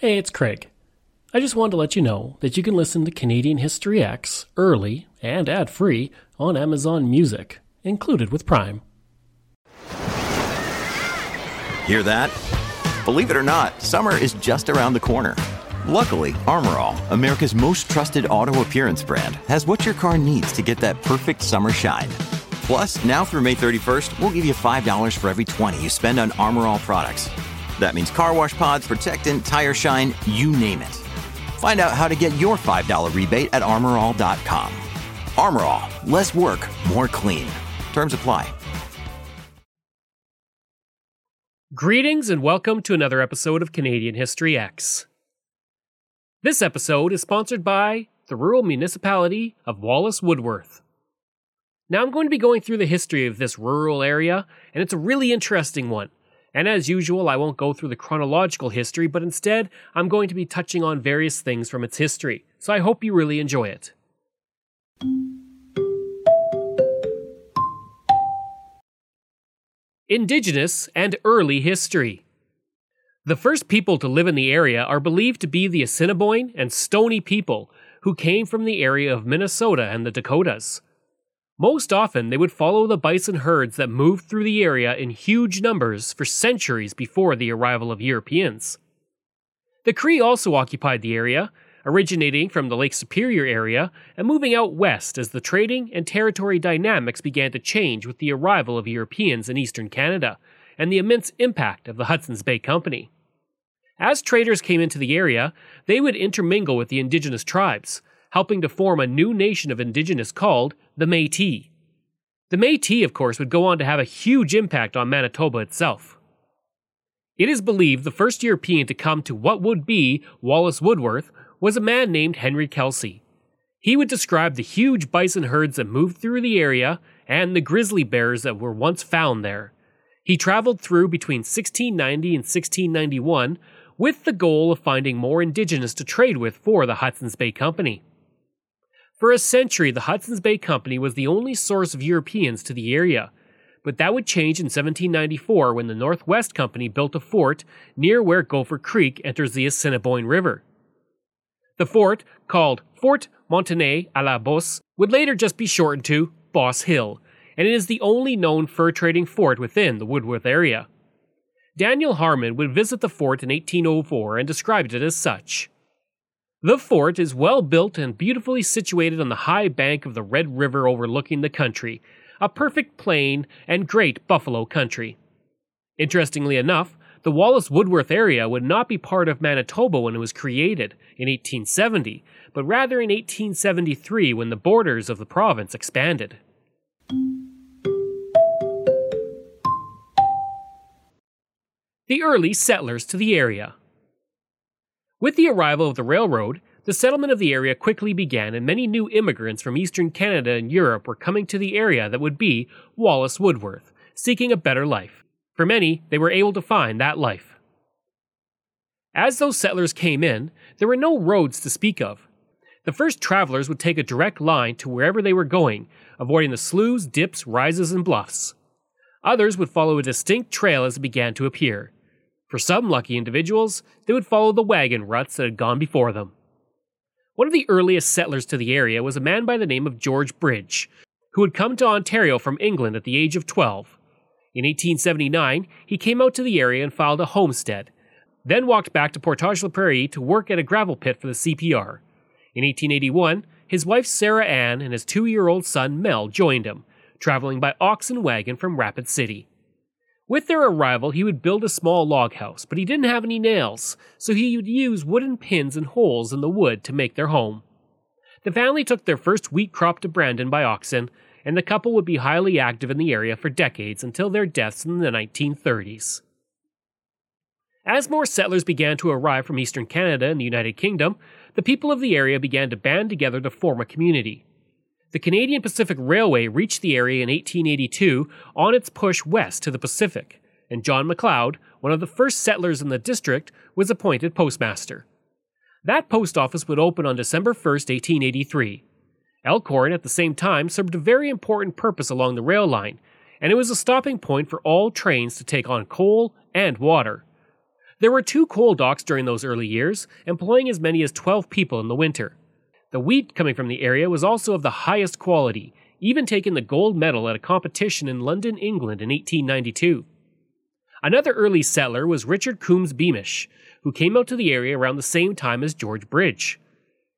Hey, it's Craig. I just wanted to let you know that you can listen to Canadian History X early and ad free on Amazon Music, included with Prime. Hear that? Believe it or not, summer is just around the corner. Luckily, Armorall, America's most trusted auto appearance brand, has what your car needs to get that perfect summer shine. Plus, now through May 31st, we'll give you $5 for every 20 you spend on Armorall products. That means car wash pods, protectant, tire shine, you name it. Find out how to get your $5 rebate at armorall.com. Armorall, less work, more clean. Terms apply. Greetings and welcome to another episode of Canadian History X. This episode is sponsored by the rural municipality of Wallace Woodworth. Now, I'm going to be going through the history of this rural area, and it's a really interesting one. And as usual, I won't go through the chronological history, but instead, I'm going to be touching on various things from its history. So I hope you really enjoy it. Indigenous and Early History The first people to live in the area are believed to be the Assiniboine and Stony people, who came from the area of Minnesota and the Dakotas. Most often, they would follow the bison herds that moved through the area in huge numbers for centuries before the arrival of Europeans. The Cree also occupied the area, originating from the Lake Superior area and moving out west as the trading and territory dynamics began to change with the arrival of Europeans in eastern Canada and the immense impact of the Hudson's Bay Company. As traders came into the area, they would intermingle with the indigenous tribes, helping to form a new nation of indigenous called the Metis. The Metis, of course, would go on to have a huge impact on Manitoba itself. It is believed the first European to come to what would be Wallace Woodworth was a man named Henry Kelsey. He would describe the huge bison herds that moved through the area and the grizzly bears that were once found there. He traveled through between 1690 and 1691 with the goal of finding more indigenous to trade with for the Hudson's Bay Company. For a century, the Hudson's Bay Company was the only source of Europeans to the area, but that would change in 1794 when the Northwest Company built a fort near where Gopher Creek enters the Assiniboine River. The fort, called Fort Montagne à la Bosse, would later just be shortened to Boss Hill, and it is the only known fur trading fort within the Woodworth area. Daniel Harmon would visit the fort in 1804 and described it as such. The fort is well built and beautifully situated on the high bank of the Red River overlooking the country, a perfect plain and great buffalo country. Interestingly enough, the Wallace Woodworth area would not be part of Manitoba when it was created in 1870, but rather in 1873 when the borders of the province expanded. The early settlers to the area. With the arrival of the railroad, the settlement of the area quickly began, and many new immigrants from eastern Canada and Europe were coming to the area that would be Wallace Woodworth, seeking a better life. For many, they were able to find that life. As those settlers came in, there were no roads to speak of. The first travelers would take a direct line to wherever they were going, avoiding the sloughs, dips, rises, and bluffs. Others would follow a distinct trail as it began to appear. For some lucky individuals, they would follow the wagon ruts that had gone before them. One of the earliest settlers to the area was a man by the name of George Bridge, who had come to Ontario from England at the age of 12. In 1879, he came out to the area and filed a homestead, then walked back to Portage la Prairie to work at a gravel pit for the CPR. In 1881, his wife Sarah Ann and his two year old son Mel joined him, traveling by ox and wagon from Rapid City. With their arrival, he would build a small log house, but he didn't have any nails, so he would use wooden pins and holes in the wood to make their home. The family took their first wheat crop to Brandon by oxen, and the couple would be highly active in the area for decades until their deaths in the 1930s. As more settlers began to arrive from eastern Canada and the United Kingdom, the people of the area began to band together to form a community. The Canadian Pacific Railway reached the area in 1882 on its push west to the Pacific, and John McLeod, one of the first settlers in the district, was appointed postmaster. That post office would open on December 1, 1883. Elkhorn at the same time served a very important purpose along the rail line, and it was a stopping point for all trains to take on coal and water. There were two coal docks during those early years, employing as many as 12 people in the winter. The wheat coming from the area was also of the highest quality, even taking the gold medal at a competition in London, England in 1892. Another early settler was Richard Coombs Beamish, who came out to the area around the same time as George Bridge.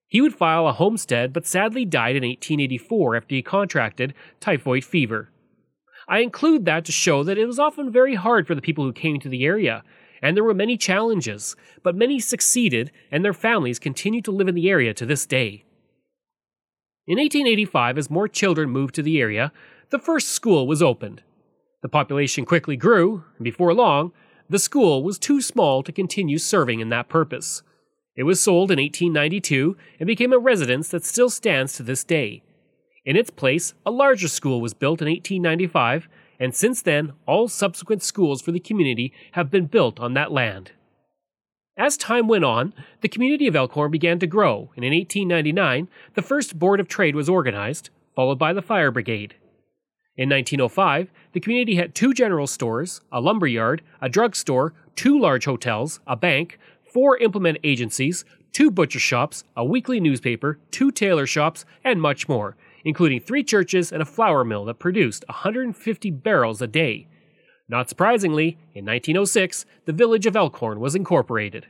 He would file a homestead but sadly died in 1884 after he contracted typhoid fever. I include that to show that it was often very hard for the people who came to the area, and there were many challenges, but many succeeded and their families continue to live in the area to this day. In 1885, as more children moved to the area, the first school was opened. The population quickly grew, and before long, the school was too small to continue serving in that purpose. It was sold in 1892 and became a residence that still stands to this day. In its place, a larger school was built in 1895, and since then, all subsequent schools for the community have been built on that land. As time went on, the community of Elkhorn began to grow, and in 1899, the first Board of Trade was organized, followed by the Fire Brigade. In 1905, the community had two general stores, a lumber yard, a drugstore, two large hotels, a bank, four implement agencies, two butcher shops, a weekly newspaper, two tailor shops, and much more, including three churches and a flour mill that produced 150 barrels a day. Not surprisingly, in 1906, the village of Elkhorn was incorporated.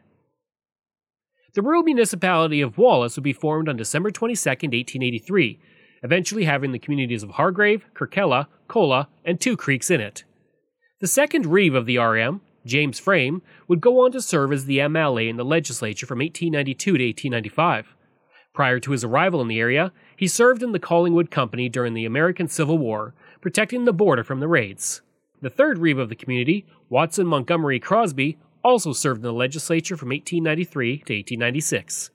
The rural municipality of Wallace would be formed on December 22, 1883, eventually having the communities of Hargrave, Kirkella, Kola, and Two Creeks in it. The second reeve of the RM, James Frame, would go on to serve as the MLA in the legislature from 1892 to 1895. Prior to his arrival in the area, he served in the Collingwood Company during the American Civil War, protecting the border from the raids. The third reeve of the community, Watson Montgomery Crosby, also served in the legislature from 1893 to 1896.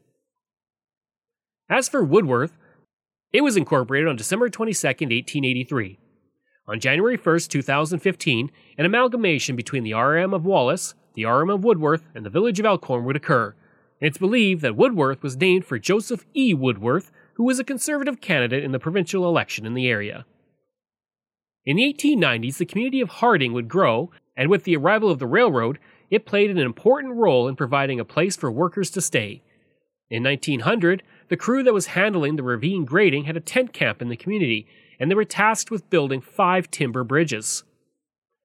As for Woodworth, it was incorporated on December 22, 1883. On January 1, 2015, an amalgamation between the RM of Wallace, the RM of Woodworth, and the village of Elkhorn would occur. It's believed that Woodworth was named for Joseph E. Woodworth, who was a conservative candidate in the provincial election in the area. In the 1890s, the community of Harding would grow, and with the arrival of the railroad, it played an important role in providing a place for workers to stay. In 1900, the crew that was handling the ravine grading had a tent camp in the community, and they were tasked with building five timber bridges.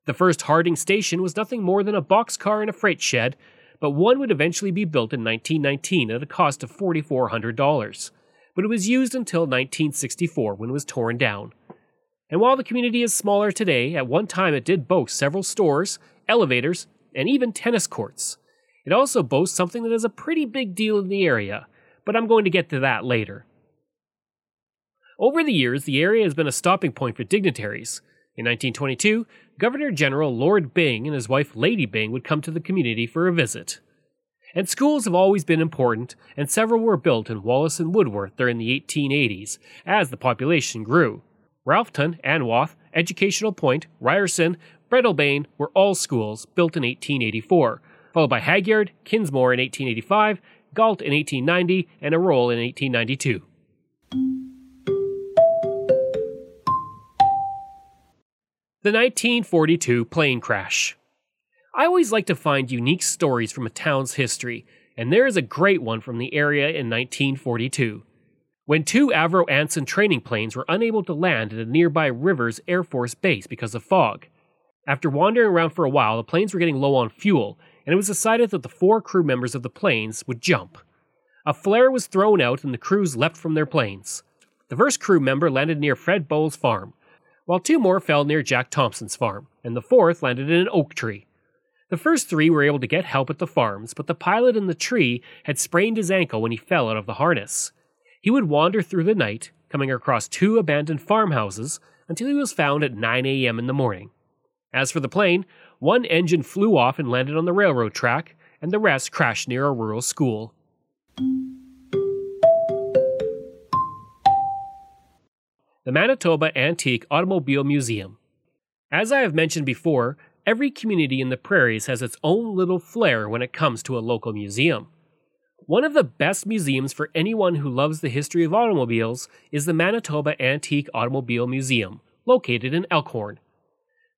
The first Harding station was nothing more than a boxcar and a freight shed, but one would eventually be built in 1919 at a cost of $4,400. But it was used until 1964 when it was torn down. And while the community is smaller today, at one time it did boast several stores, elevators, and even tennis courts. It also boasts something that is a pretty big deal in the area but I'm going to get to that later. Over the years, the area has been a stopping point for dignitaries. In 1922, Governor General Lord Byng and his wife Lady Byng would come to the community for a visit. And schools have always been important, and several were built in Wallace and Woodworth during the 1880s as the population grew. Ralphton, Anwath, Educational Point, Ryerson, Breadalbane were all schools built in 1884, followed by Hagyard, Kinsmore in 1885, Galt in 1890, and Erroll in 1892. The 1942 plane crash. I always like to find unique stories from a town's history, and there is a great one from the area in 1942. When two Avro Anson training planes were unable to land at a nearby Rivers Air Force Base because of fog. After wandering around for a while, the planes were getting low on fuel, and it was decided that the four crew members of the planes would jump. A flare was thrown out and the crews leapt from their planes. The first crew member landed near Fred Bowles' farm, while two more fell near Jack Thompson's farm, and the fourth landed in an oak tree. The first three were able to get help at the farms, but the pilot in the tree had sprained his ankle when he fell out of the harness. He would wander through the night, coming across two abandoned farmhouses, until he was found at 9 a.m. in the morning. As for the plane, one engine flew off and landed on the railroad track, and the rest crashed near a rural school. The Manitoba Antique Automobile Museum. As I have mentioned before, every community in the prairies has its own little flair when it comes to a local museum. One of the best museums for anyone who loves the history of automobiles is the Manitoba Antique Automobile Museum, located in Elkhorn.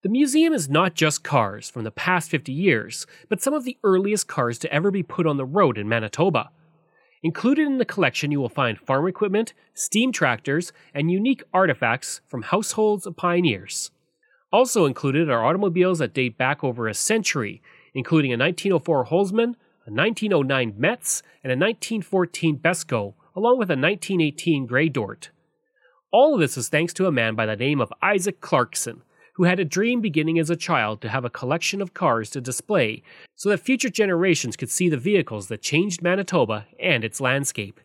The museum is not just cars from the past 50 years, but some of the earliest cars to ever be put on the road in Manitoba. Included in the collection, you will find farm equipment, steam tractors, and unique artifacts from households of pioneers. Also included are automobiles that date back over a century, including a 1904 Holsman, a 1909 Metz, and a 1914 Besco, along with a 1918 Grey Dort. All of this is thanks to a man by the name of Isaac Clarkson, who had a dream beginning as a child to have a collection of cars to display so that future generations could see the vehicles that changed Manitoba and its landscape.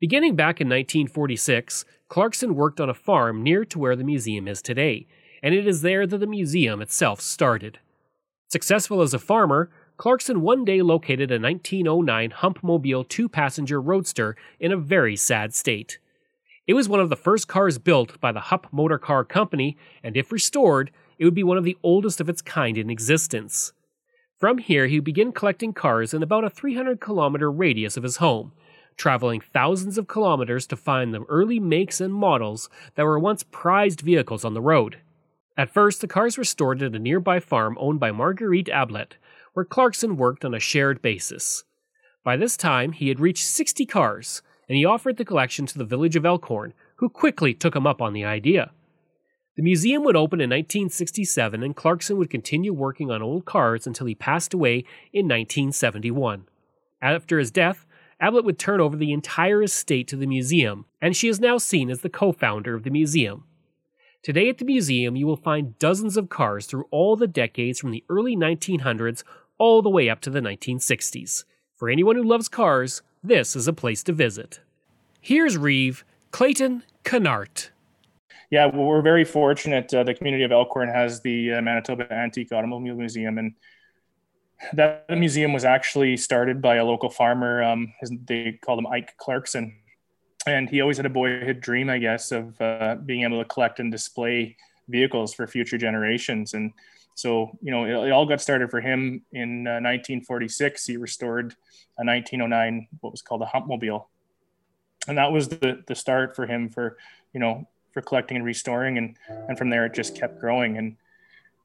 Beginning back in 1946, Clarkson worked on a farm near to where the museum is today, and it is there that the museum itself started. Successful as a farmer, Clarkson one day located a 1909 Hupmobile two passenger roadster in a very sad state. It was one of the first cars built by the Hupp Motor Car Company, and if restored, it would be one of the oldest of its kind in existence. From here, he began collecting cars in about a 300 kilometer radius of his home, traveling thousands of kilometers to find the early makes and models that were once prized vehicles on the road. At first, the cars were stored at a nearby farm owned by Marguerite Ablett, where Clarkson worked on a shared basis. By this time, he had reached 60 cars, and he offered the collection to the village of Elkhorn, who quickly took him up on the idea. The museum would open in 1967, and Clarkson would continue working on old cars until he passed away in 1971. After his death, Ablett would turn over the entire estate to the museum, and she is now seen as the co founder of the museum. Today at the museum, you will find dozens of cars through all the decades from the early 1900s all the way up to the 1960s. For anyone who loves cars, this is a place to visit. Here's Reeve, Clayton Canart. Yeah, well, we're very fortunate. Uh, the community of Elkhorn has the uh, Manitoba Antique Automobile Museum, and that museum was actually started by a local farmer. Um, they called him Ike Clarkson, and he always had a boyhood dream, I guess, of uh, being able to collect and display vehicles for future generations. And so, you know, it, it all got started for him in uh, 1946. He restored a 1909, what was called a Hupmobile. And that was the, the start for him for, you know, for collecting and restoring. And, and from there, it just kept growing. And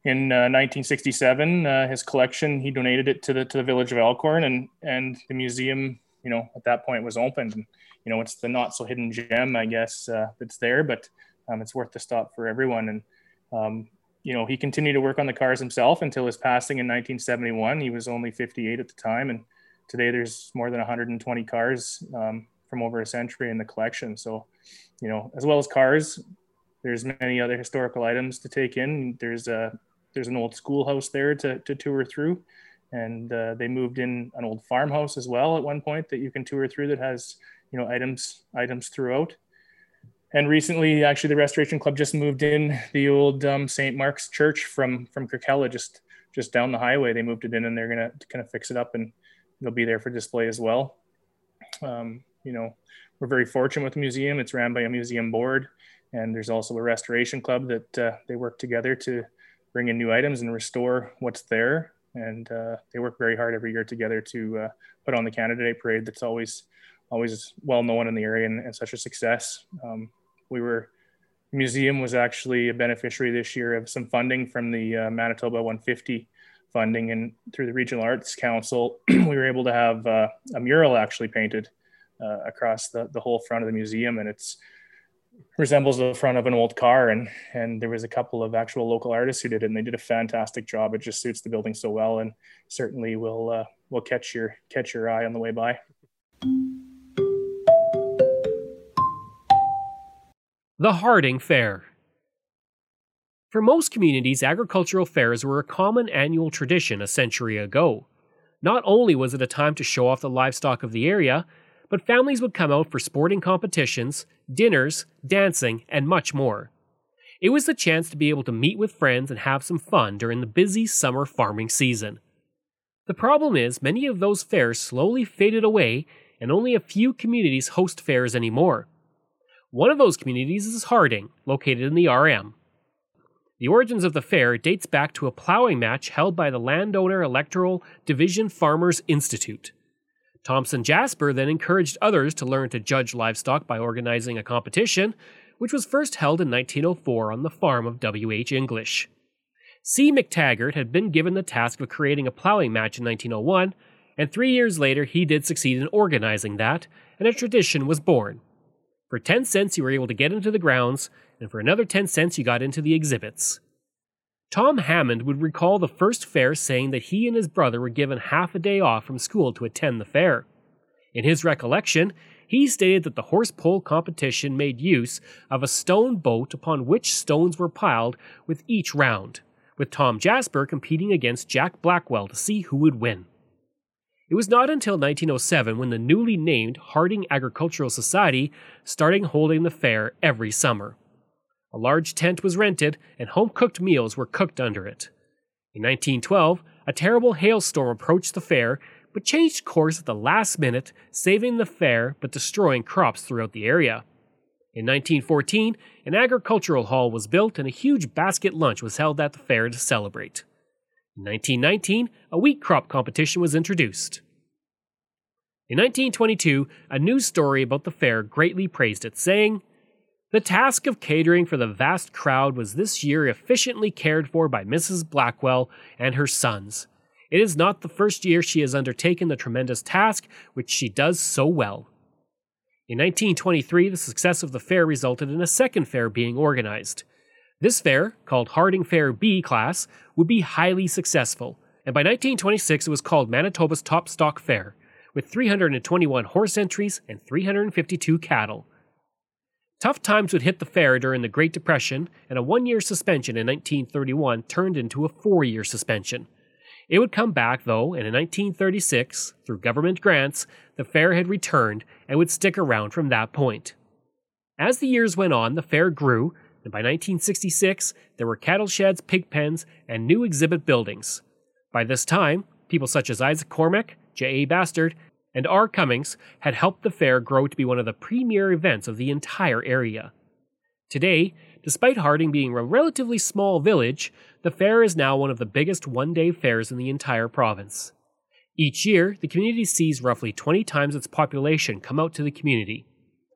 in uh, 1967, uh, his collection, he donated it to the, to the village of Elkhorn and, and the museum, you know, at that point was opened. And, you know, it's the not so hidden gem, I guess, uh, that's there, but um, it's worth the stop for everyone. And, um, you know, he continued to work on the cars himself until his passing in 1971. He was only 58 at the time, and today there's more than 120 cars um, from over a century in the collection. So, you know, as well as cars, there's many other historical items to take in. There's a there's an old schoolhouse there to, to tour through, and uh, they moved in an old farmhouse as well at one point that you can tour through that has you know items items throughout and recently actually the restoration club just moved in the old um, st mark's church from from kirkella just just down the highway. They moved it in and they're gonna kind of fix it up and it'll be there for display as well. Um, you know we're very fortunate with the museum. It's ran by a museum board and there's also a restoration club that uh, they work together to bring in new items and restore what's there. And uh, they work very hard every year together to uh, put on the canada day parade that's always always well known in the area and, and such a success. Um, we were museum was actually a beneficiary this year of some funding from the uh, Manitoba 150 funding and through the Regional Arts Council, we were able to have uh, a mural actually painted uh, across the, the whole front of the museum. And it's resembles the front of an old car. And and there was a couple of actual local artists who did it and they did a fantastic job. It just suits the building so well and certainly will uh, will catch your catch your eye on the way by The Harding Fair. For most communities, agricultural fairs were a common annual tradition a century ago. Not only was it a time to show off the livestock of the area, but families would come out for sporting competitions, dinners, dancing, and much more. It was the chance to be able to meet with friends and have some fun during the busy summer farming season. The problem is, many of those fairs slowly faded away, and only a few communities host fairs anymore. One of those communities is Harding, located in the RM. The origins of the fair dates back to a plowing match held by the Landowner Electoral Division Farmers Institute. Thompson Jasper then encouraged others to learn to judge livestock by organizing a competition, which was first held in 1904 on the farm of W.H. English. C. McTaggart had been given the task of creating a plowing match in 1901, and three years later he did succeed in organizing that, and a tradition was born. For 10 cents, you were able to get into the grounds, and for another 10 cents, you got into the exhibits. Tom Hammond would recall the first fair saying that he and his brother were given half a day off from school to attend the fair. In his recollection, he stated that the horse pole competition made use of a stone boat upon which stones were piled with each round, with Tom Jasper competing against Jack Blackwell to see who would win. It was not until 1907 when the newly named Harding Agricultural Society started holding the fair every summer. A large tent was rented, and home cooked meals were cooked under it. In 1912, a terrible hailstorm approached the fair, but changed course at the last minute, saving the fair but destroying crops throughout the area. In 1914, an agricultural hall was built and a huge basket lunch was held at the fair to celebrate. In 1919, a wheat crop competition was introduced. In 1922, a news story about the fair greatly praised it, saying, the task of catering for the vast crowd was this year efficiently cared for by Mrs. Blackwell and her sons. It is not the first year she has undertaken the tremendous task which she does so well. In 1923, the success of the fair resulted in a second fair being organized. This fair, called Harding Fair B class, would be highly successful, and by 1926 it was called Manitoba's Top Stock Fair, with 321 horse entries and 352 cattle. Tough times would hit the fair during the Great Depression, and a one year suspension in 1931 turned into a four year suspension. It would come back, though, and in 1936, through government grants, the fair had returned and would stick around from that point. As the years went on, the fair grew, and by 1966, there were cattle sheds, pig pens, and new exhibit buildings. By this time, people such as Isaac Cormack, J.A. Bastard, and R. Cummings had helped the fair grow to be one of the premier events of the entire area. Today, despite Harding being a relatively small village, the fair is now one of the biggest one day fairs in the entire province. Each year, the community sees roughly 20 times its population come out to the community.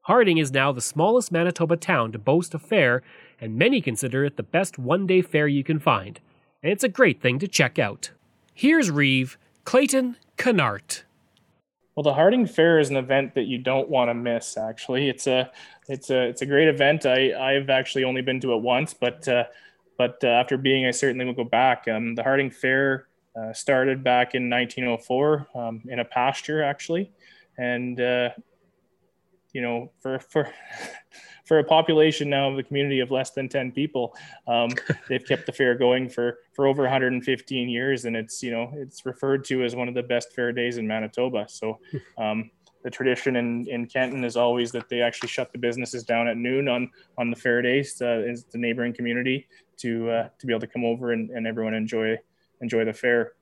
Harding is now the smallest Manitoba town to boast a fair, and many consider it the best one day fair you can find, and it's a great thing to check out. Here's Reeve, Clayton, Canart. Well, the Harding Fair is an event that you don't want to miss. Actually, it's a it's a it's a great event. I I've actually only been to it once, but uh, but uh, after being, I certainly will go back. Um, the Harding Fair uh, started back in 1904 um, in a pasture actually, and uh, you know for for for a population now of the community of less than 10 people um, they've kept the fair going for for over 115 years and it's you know it's referred to as one of the best fair days in manitoba so um, the tradition in, in Kenton is always that they actually shut the businesses down at noon on on the fair days uh, is the neighboring community to uh, to be able to come over and, and everyone enjoy enjoy the fair.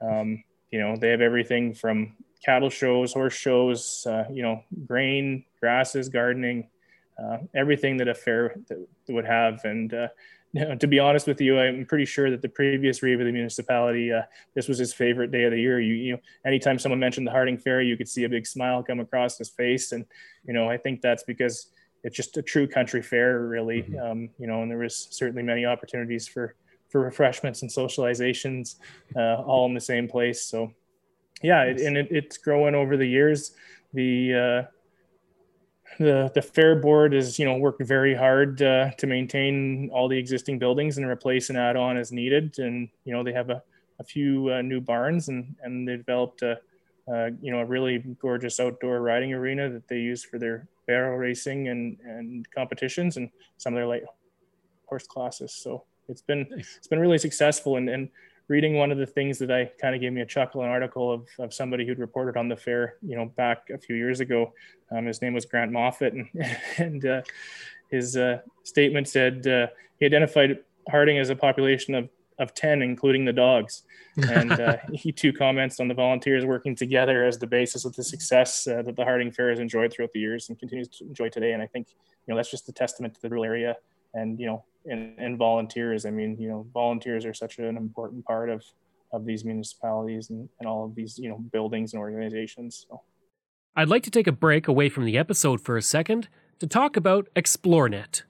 Um, you know they have everything from cattle shows, horse shows, uh, you know grain, grasses, gardening, uh, everything that a fair would have. And uh, to be honest with you, I'm pretty sure that the previous reeve of the municipality, uh, this was his favorite day of the year. You, you know, anytime someone mentioned the Harding Fair, you could see a big smile come across his face. And, you know, I think that's because it's just a true country fair, really. Mm-hmm. Um, you know, and there was certainly many opportunities for, for refreshments and socializations, uh, all in the same place. So, yeah, it, and it, it's growing over the years. The uh, the the fair board is you know worked very hard uh, to maintain all the existing buildings and replace and add on as needed. And you know they have a, a few uh, new barns and and they developed a, uh, you know a really gorgeous outdoor riding arena that they use for their barrel racing and and competitions and some of their light horse classes. So it's been it's been really successful. And and reading one of the things that I kind of gave me a chuckle, an article of, of somebody who'd reported on the fair, you know, back a few years ago. Um, his name was Grant Moffat, and, and uh, his uh, statement said uh, he identified Harding as a population of, of 10, including the dogs. And uh, he too comments on the volunteers working together as the basis of the success uh, that the Harding Fair has enjoyed throughout the years and continues to enjoy today. And I think, you know, that's just a testament to the rural area and, you know, and, and volunteers. I mean, you know, volunteers are such an important part of of these municipalities and, and all of these, you know, buildings and organizations. So. I'd like to take a break away from the episode for a second to talk about Xplornet.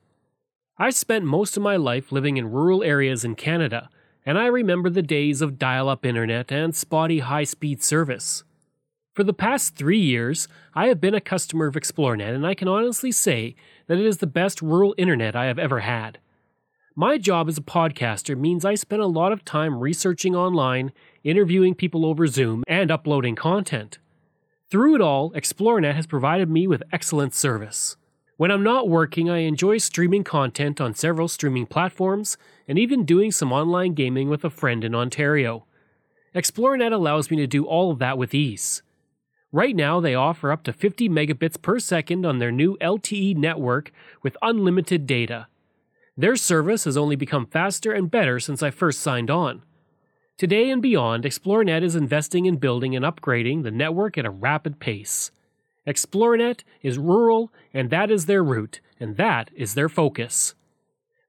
I spent most of my life living in rural areas in Canada, and I remember the days of dial up internet and spotty high speed service. For the past three years, I have been a customer of Xplornet, and I can honestly say that it is the best rural internet I have ever had. My job as a podcaster means I spend a lot of time researching online, interviewing people over Zoom, and uploading content. Through it all, Xplornet has provided me with excellent service. When I'm not working, I enjoy streaming content on several streaming platforms and even doing some online gaming with a friend in Ontario. Xplornet allows me to do all of that with ease. Right now, they offer up to 50 megabits per second on their new LTE network with unlimited data. Their service has only become faster and better since I first signed on. Today and beyond, Xplornet is investing in building and upgrading the network at a rapid pace. Xplornet is rural, and that is their route, and that is their focus.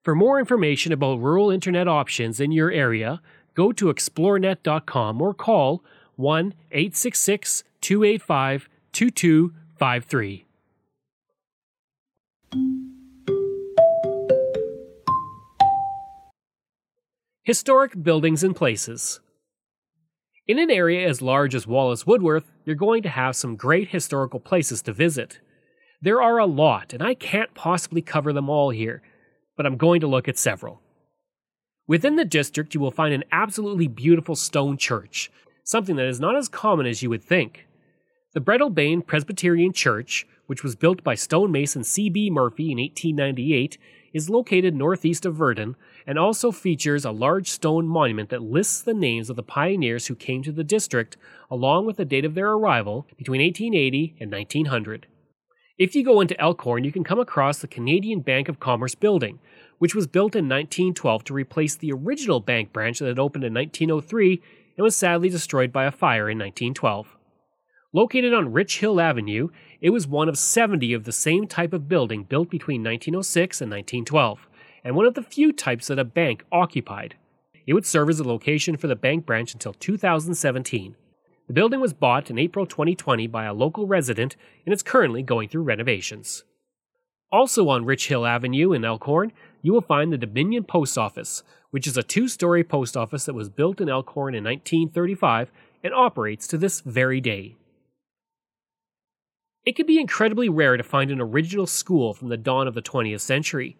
For more information about rural internet options in your area, go to xplornet.com or call 1 866 285 2253. Historic buildings and places. In an area as large as Wallace Woodworth, you're going to have some great historical places to visit. There are a lot, and I can't possibly cover them all here, but I'm going to look at several. Within the district, you will find an absolutely beautiful stone church, something that is not as common as you would think. The Breadalbane Presbyterian Church, which was built by stonemason C.B. Murphy in 1898, is located northeast of Virden and also features a large stone monument that lists the names of the pioneers who came to the district along with the date of their arrival between 1880 and 1900. If you go into Elkhorn, you can come across the Canadian Bank of Commerce building, which was built in 1912 to replace the original bank branch that had opened in 1903 and was sadly destroyed by a fire in 1912. Located on Rich Hill Avenue, it was one of 70 of the same type of building built between 1906 and 1912, and one of the few types that a bank occupied. It would serve as a location for the bank branch until 2017. The building was bought in April 2020 by a local resident and is currently going through renovations. Also on Rich Hill Avenue in Elkhorn, you will find the Dominion Post Office, which is a two story post office that was built in Elkhorn in 1935 and operates to this very day. It can be incredibly rare to find an original school from the dawn of the 20th century.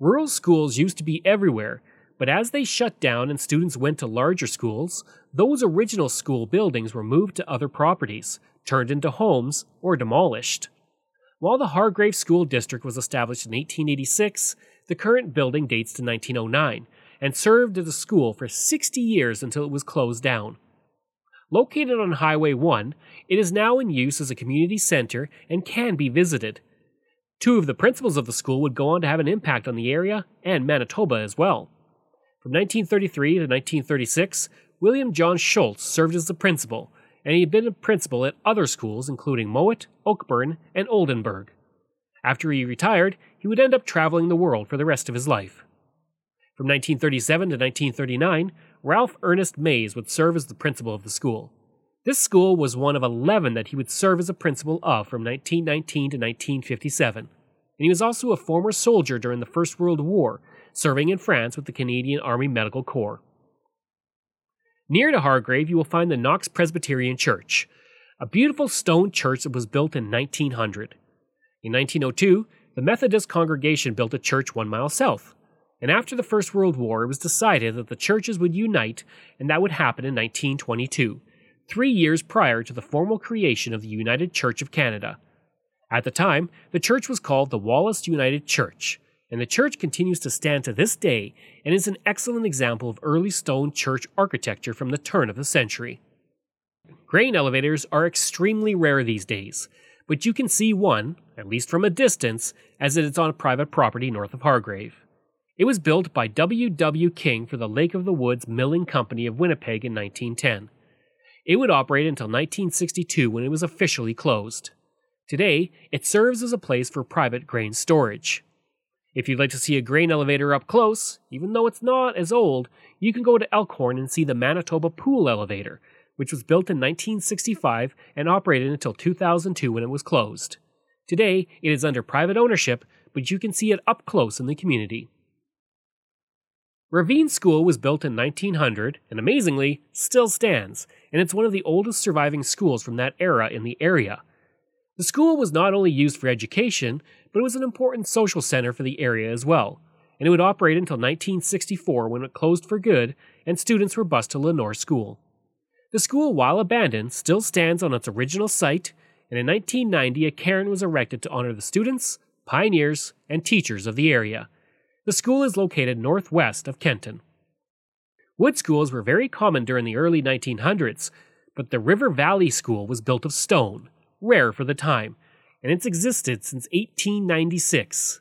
Rural schools used to be everywhere, but as they shut down and students went to larger schools, those original school buildings were moved to other properties, turned into homes, or demolished. While the Hargrave School District was established in 1886, the current building dates to 1909 and served as a school for 60 years until it was closed down. Located on Highway 1, it is now in use as a community center and can be visited. Two of the principals of the school would go on to have an impact on the area and Manitoba as well. From 1933 to 1936, William John Schultz served as the principal, and he had been a principal at other schools including Mowat, Oakburn, and Oldenburg. After he retired, he would end up traveling the world for the rest of his life. From 1937 to 1939, Ralph Ernest Mays would serve as the principal of the school. This school was one of 11 that he would serve as a principal of from 1919 to 1957. And he was also a former soldier during the First World War, serving in France with the Canadian Army Medical Corps. Near to Hargrave, you will find the Knox Presbyterian Church, a beautiful stone church that was built in 1900. In 1902, the Methodist congregation built a church one mile south, and after the First World War, it was decided that the churches would unite, and that would happen in 1922, three years prior to the formal creation of the United Church of Canada. At the time, the church was called the Wallace United Church, and the church continues to stand to this day and is an excellent example of early stone church architecture from the turn of the century. Grain elevators are extremely rare these days, but you can see one, at least from a distance, as it is on private property north of Hargrave. It was built by W. W. King for the Lake of the Woods Milling Company of Winnipeg in 1910. It would operate until 1962 when it was officially closed. Today, it serves as a place for private grain storage. If you'd like to see a grain elevator up close, even though it's not as old, you can go to Elkhorn and see the Manitoba Pool Elevator, which was built in 1965 and operated until 2002 when it was closed. Today, it is under private ownership, but you can see it up close in the community. Ravine School was built in 1900 and amazingly still stands, and it's one of the oldest surviving schools from that era in the area. The school was not only used for education, but it was an important social center for the area as well, and it would operate until 1964 when it closed for good and students were bused to Lenore School. The school, while abandoned, still stands on its original site, and in 1990 a cairn was erected to honor the students, pioneers, and teachers of the area. The school is located northwest of Kenton. Wood schools were very common during the early 1900s, but the River Valley School was built of stone, rare for the time, and it's existed since 1896.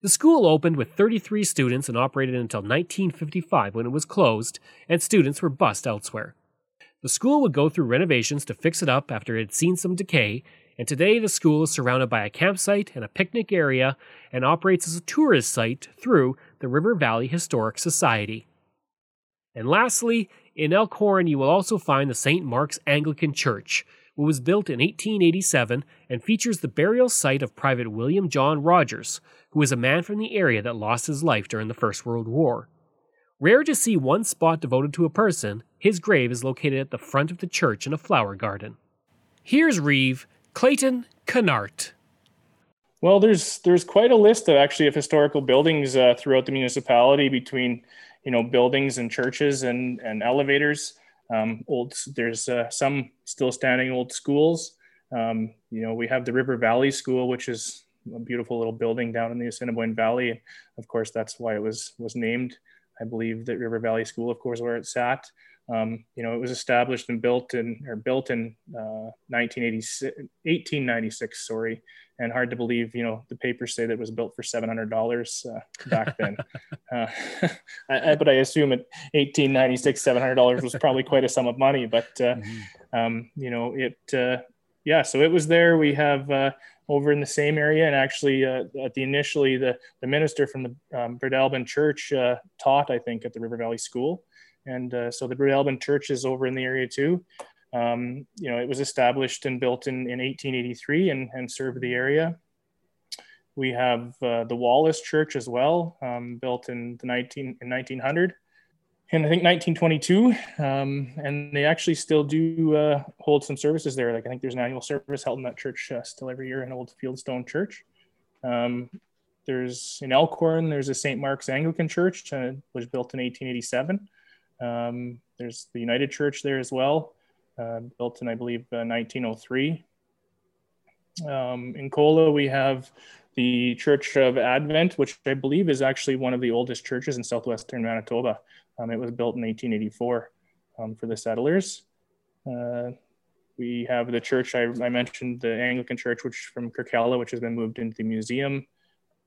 The school opened with 33 students and operated until 1955 when it was closed and students were bused elsewhere. The school would go through renovations to fix it up after it had seen some decay, and today the school is surrounded by a campsite and a picnic area and operates as a tourist site through the River Valley Historic Society. And lastly, in Elkhorn you will also find the St. Mark's Anglican Church, which was built in 1887 and features the burial site of Private William John Rogers, who was a man from the area that lost his life during the First World War. Rare to see one spot devoted to a person, his grave is located at the front of the church in a flower garden. Here's Reeve, Clayton Canart. Well, there's there's quite a list of actually of historical buildings uh, throughout the municipality between you know buildings and churches and and elevators. Um, old there's uh, some still standing old schools. Um, you know we have the River Valley School, which is a beautiful little building down in the Assiniboine Valley. Of course, that's why it was was named. I believe that River Valley School, of course, where it sat. Um, you know, it was established and built in or built in uh, 1896, sorry, and hard to believe. You know, the papers say that it was built for seven hundred dollars uh, back then. uh, I, I, but I assume at 1896, seven hundred dollars was probably quite a sum of money. But uh, mm-hmm. um, you know, it uh, yeah, so it was there. We have uh, over in the same area, and actually, uh, at the initially, the the minister from the um, Breadalbane Church uh, taught, I think, at the River Valley School, and uh, so the Breadalbane Church is over in the area too. Um, you know, it was established and built in, in 1883 and, and served the area. We have uh, the Wallace Church as well, um, built in the 19 in 1900 and I think 1922, um, and they actually still do uh, hold some services there. Like I think there's an annual service held in that church uh, still every year in Old Fieldstone Church. Um, there's in Elkhorn, there's a St. Mark's Anglican Church, uh, was built in 1887. Um, there's the United Church there as well, uh, built in I believe 1903. Uh, um, in Kola, we have the Church of Advent, which I believe is actually one of the oldest churches in southwestern Manitoba. Um, it was built in 1884 um, for the settlers. Uh, we have the church I, I, mentioned, the Anglican Church, which from Kirkella, which has been moved into the museum.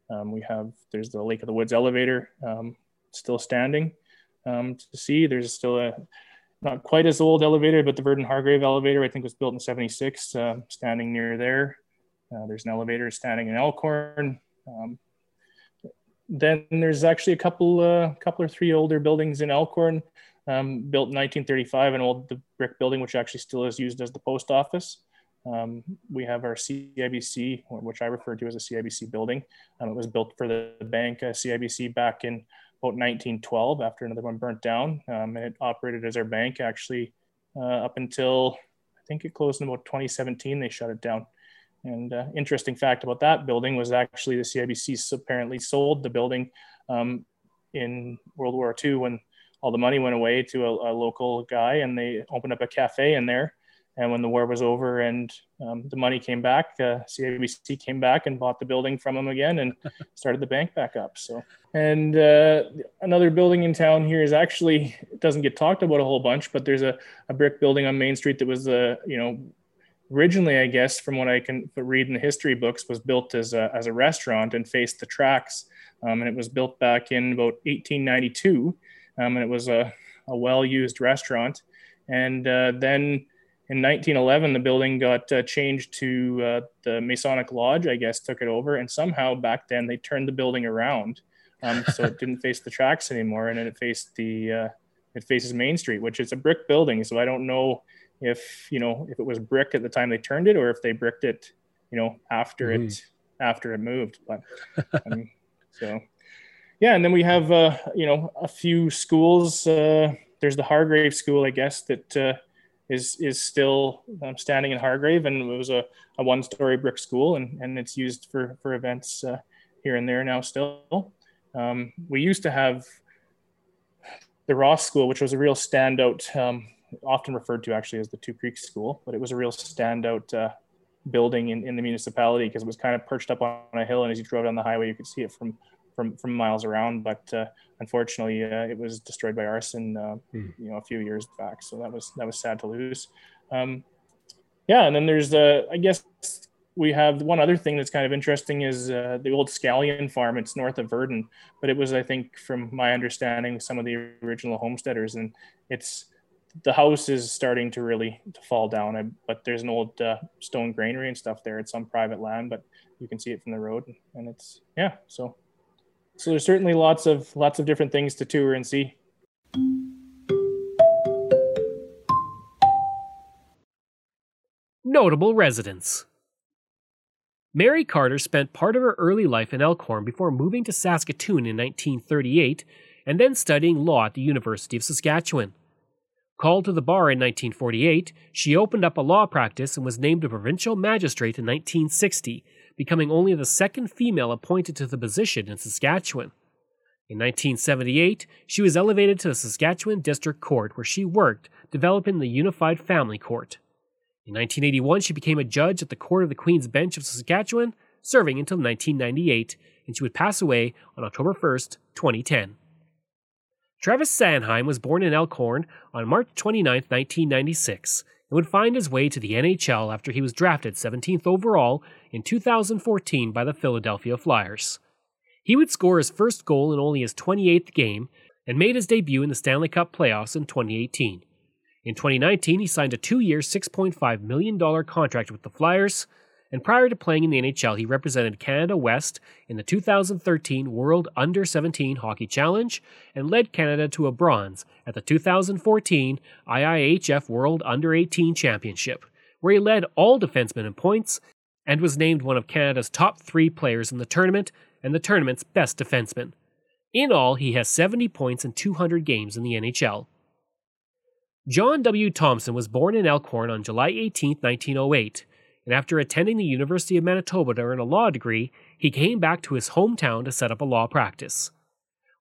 Um, we have there's the Lake of the Woods elevator um, still standing um, to see. There's still a not quite as old elevator, but the Virden Hargrave elevator I think was built in '76, uh, standing near there. Uh, there's an elevator standing in Elkhorn. Um, then there's actually a couple, uh, couple or three older buildings in Elkhorn, um, built in 1935, an old brick building which actually still is used as the post office. Um, we have our CIBC, which I refer to as a CIBC building. Um, it was built for the bank uh, CIBC back in about 1912 after another one burnt down. Um, and it operated as our bank actually uh, up until I think it closed in about 2017. They shut it down. And uh, interesting fact about that building was actually the CIBC apparently sold the building um, in World War II when all the money went away to a, a, local guy and they opened up a cafe in there. And when the war was over and um, the money came back, uh, CIBC came back and bought the building from them again and started the bank back up. So, and uh, another building in town here is actually it doesn't get talked about a whole bunch, but there's a, a brick building on Main Street that was uh, you know originally, I guess, from what I can read in the history books, was built as a, as a restaurant and faced the tracks. Um, and it was built back in about 1892. Um, and it was a, a well used restaurant. And uh, then in 1911, the building got uh, changed to uh, the Masonic Lodge, I guess, took it over. And somehow back then they turned the building around. Um, so it didn't face the tracks anymore. And it faced the, uh, it faces Main Street, which is a brick building. So I don't know if you know if it was brick at the time they turned it or if they bricked it you know after mm-hmm. it after it moved but um, so yeah, and then we have uh, you know a few schools. Uh, there's the Hargrave School, I guess, that uh, is is still um, standing in Hargrave, and it was a, a one story brick school, and, and it's used for for events uh, here and there now. Still, um, we used to have the Ross School, which was a real standout, um, often referred to actually as the Two Creeks School, but it was a real standout uh, building in, in the municipality because it was kind of perched up on a hill, and as you drove down the highway, you could see it from from from miles around. But uh, unfortunately, uh, it was destroyed by arson, uh, mm. you know, a few years back. So that was that was sad to lose. Um, yeah, and then there's the I guess we have one other thing that's kind of interesting is uh, the old Scallion farm. It's north of Virden, but it was I think from my understanding some of the original homesteaders, and it's the house is starting to really to fall down. I, but there's an old uh, stone granary and stuff there. It's on private land, but you can see it from the road, and it's yeah. So so there's certainly lots of lots of different things to tour and see. Notable residents. Mary Carter spent part of her early life in Elkhorn before moving to Saskatoon in 1938 and then studying law at the University of Saskatchewan. Called to the bar in 1948, she opened up a law practice and was named a provincial magistrate in 1960 becoming only the second female appointed to the position in Saskatchewan. In 1978, she was elevated to the Saskatchewan District Court, where she worked, developing the Unified Family Court. In 1981, she became a judge at the Court of the Queen's Bench of Saskatchewan, serving until 1998, and she would pass away on October 1, 2010. Travis Sanheim was born in Elkhorn on March 29, 1996, and would find his way to the NHL after he was drafted 17th overall in 2014 by the Philadelphia Flyers. He would score his first goal in only his 28th game and made his debut in the Stanley Cup playoffs in 2018. In 2019, he signed a two year, $6.5 million contract with the Flyers, and prior to playing in the NHL, he represented Canada West in the 2013 World Under 17 Hockey Challenge and led Canada to a bronze at the 2014 IIHF World Under 18 Championship, where he led all defensemen in points and was named one of Canada's top three players in the tournament and the tournament's best defenseman. In all, he has 70 points in 200 games in the NHL. John W. Thompson was born in Elkhorn on July 18, 1908, and after attending the University of Manitoba to earn a law degree, he came back to his hometown to set up a law practice.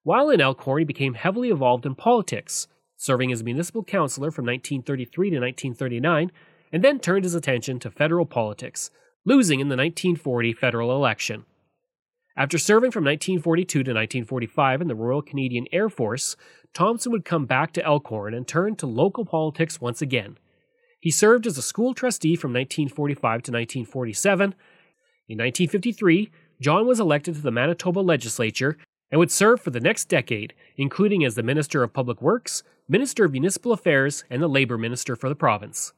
While in Elkhorn, he became heavily involved in politics, serving as municipal councillor from 1933 to 1939, and then turned his attention to federal politics, losing in the 1940 federal election. After serving from 1942 to 1945 in the Royal Canadian Air Force, Thompson would come back to Elkhorn and turn to local politics once again. He served as a school trustee from 1945 to 1947. In 1953, John was elected to the Manitoba legislature and would serve for the next decade, including as the Minister of Public Works, Minister of Municipal Affairs, and the Labour Minister for the province.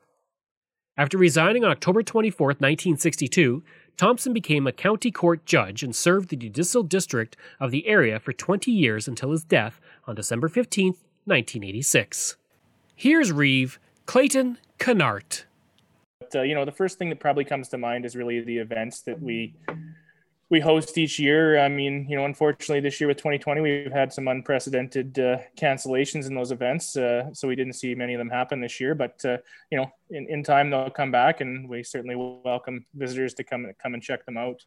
After resigning on October 24, 1962, Thompson became a county court judge and served the judicial district of the area for 20 years until his death on December 15, 1986. Here's Reeve, Clayton, Canart. But, uh, you know, the first thing that probably comes to mind is really the events that we we host each year. I mean, you know, unfortunately, this year with 2020, we've had some unprecedented uh, cancellations in those events, uh, so we didn't see many of them happen this year. But uh, you know, in, in time they'll come back, and we certainly welcome visitors to come come and check them out.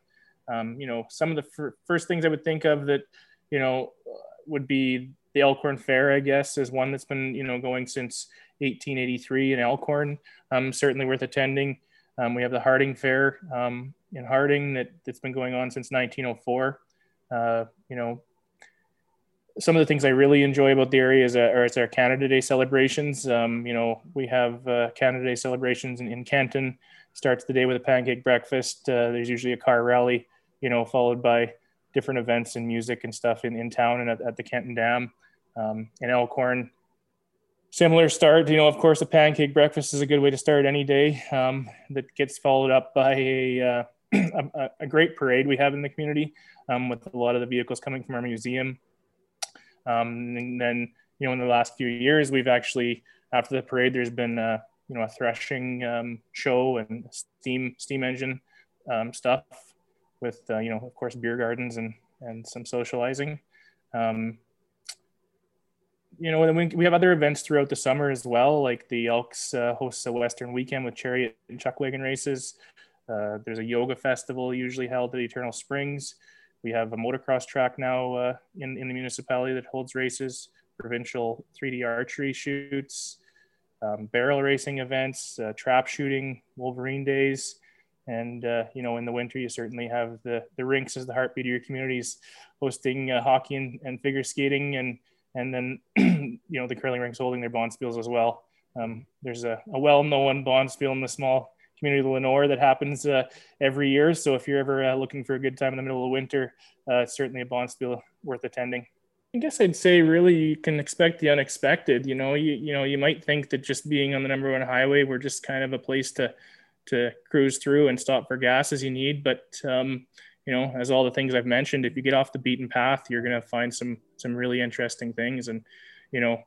Um, you know, some of the fir- first things I would think of that you know would be the Elkhorn Fair. I guess is one that's been you know going since 1883 in Elkhorn. Um, certainly worth attending. Um, we have the Harding Fair um, in Harding that, that's been going on since 1904. Uh, you know, some of the things I really enjoy about the area is, uh, are it's our Canada Day celebrations. Um, you know, we have uh, Canada Day celebrations in, in, Kenton. Starts the day with a pancake breakfast. Uh, there's usually a car rally, you know, followed by different events and music and stuff in, in town and at, at the Kenton Dam. Um, in Elkhorn, similar start. You know, of course, a pancake breakfast is a good way to start any day. Um, that gets followed up by a, uh, a, a, great parade we have in the community um, with a lot of the vehicles coming from our museum. Um, and then, you know, in the last few years, we've actually after the parade, there's been a, you know a threshing um, show and steam steam engine um, stuff with uh, you know of course beer gardens and and some socializing. Um, you know, we, we have other events throughout the summer as well, like the Elks uh, hosts a Western weekend with chariot and chuck wagon races. Uh, there's a yoga festival usually held at Eternal Springs. We have a motocross track now uh, in, in the municipality that holds races, provincial 3D archery shoots, um, barrel racing events, uh, trap shooting, Wolverine days. And, uh, you know, in the winter, you certainly have the, the rinks as the heartbeat of your communities hosting uh, hockey and, and figure skating. And, and then, you know, the curling rinks holding their bond bonspiels as well. Um, there's a, a well-known bond bonspiel in the small community of Lenore that happens uh, every year. So if you're ever uh, looking for a good time in the middle of winter, uh, it's certainly a bond bonspiel worth attending. I guess I'd say really you can expect the unexpected. You know, you you know you might think that just being on the number one highway, we're just kind of a place to to cruise through and stop for gas as you need. But um, you know, as all the things I've mentioned, if you get off the beaten path, you're going to find some some really interesting things. And you know,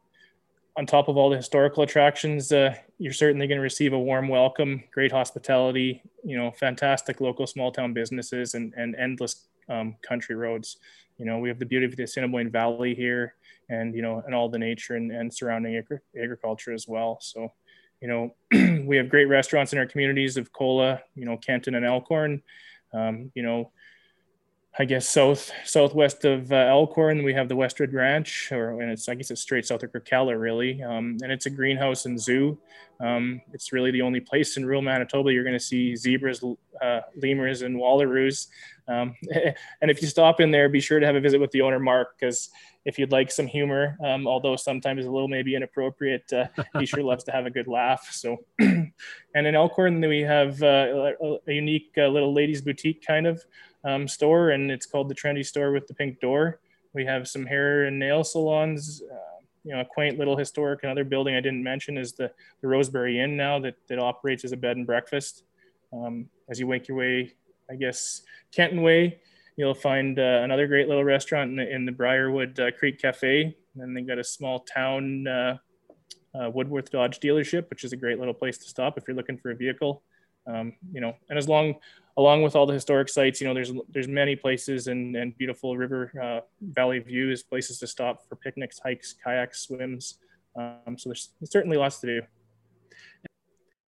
on top of all the historical attractions, uh, you're certainly going to receive a warm welcome, great hospitality, you know, fantastic local small town businesses, and and endless um, country roads. You know, we have the beauty of the Assiniboine Valley here, and you know, and all the nature and, and surrounding agri- agriculture as well. So, you know, we have great restaurants in our communities of Kola, you know, Kenton and Elkhorn. Um, you know, I guess south southwest of uh, Elkhorn, we have the Westwood Ranch, or and it's I guess it's straight south of Kirkella, really, um, and it's a greenhouse and zoo. Um, it's really the only place in rural Manitoba you're going to see zebras, uh, lemurs, and wallaroos. Um, and if you stop in there, be sure to have a visit with the owner, Mark, because if you'd like some humor, um, although sometimes a little maybe inappropriate, uh, he sure loves to have a good laugh. So, and in Elkhorn, we have uh, a, a, unique uh, little ladies' boutique kind of um, store, and it's called the Trendy Store with the Pink Door. We have some hair and nail salons. Uh, you know, a quaint little historic another building I didn't mention is the, the Roseberry Inn now that, that operates as a bed and breakfast. Um, as you make your way, I guess, Kenton Way, you'll find uh, another great little restaurant in the, in the Briarwood uh, Creek Cafe. And they've got a small town uh, uh, Woodworth Dodge dealership, which is a great little place to stop if you're looking for a vehicle. Um, you know, and as long along with all the historic sites, you know, there's there's many places and, and beautiful river uh, valley views, places to stop for picnics, hikes, kayaks, swims. Um, so there's certainly lots to do.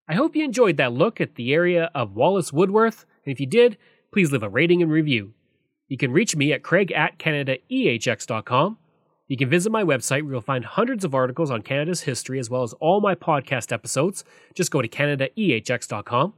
I hope you enjoyed that look at the area of Wallace Woodworth, and if you did, please leave a rating and review. You can reach me at craig at canadaehx.com. You can visit my website where you'll find hundreds of articles on Canada's history as well as all my podcast episodes. Just go to canadaehx.com.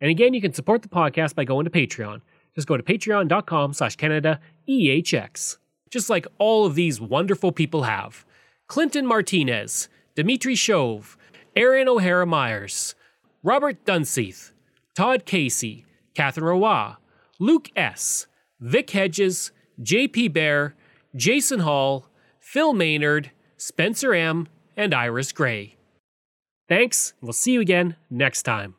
And again, you can support the podcast by going to Patreon. Just go to patreon.com slash CanadaEHX. Just like all of these wonderful people have. Clinton Martinez, Dimitri Chauve, Aaron O'Hara Myers, Robert Dunseith, Todd Casey, Catherine Roy, Luke S., Vic Hedges, J.P. Bear, Jason Hall, Phil Maynard, Spencer M., and Iris Gray. Thanks, we'll see you again next time.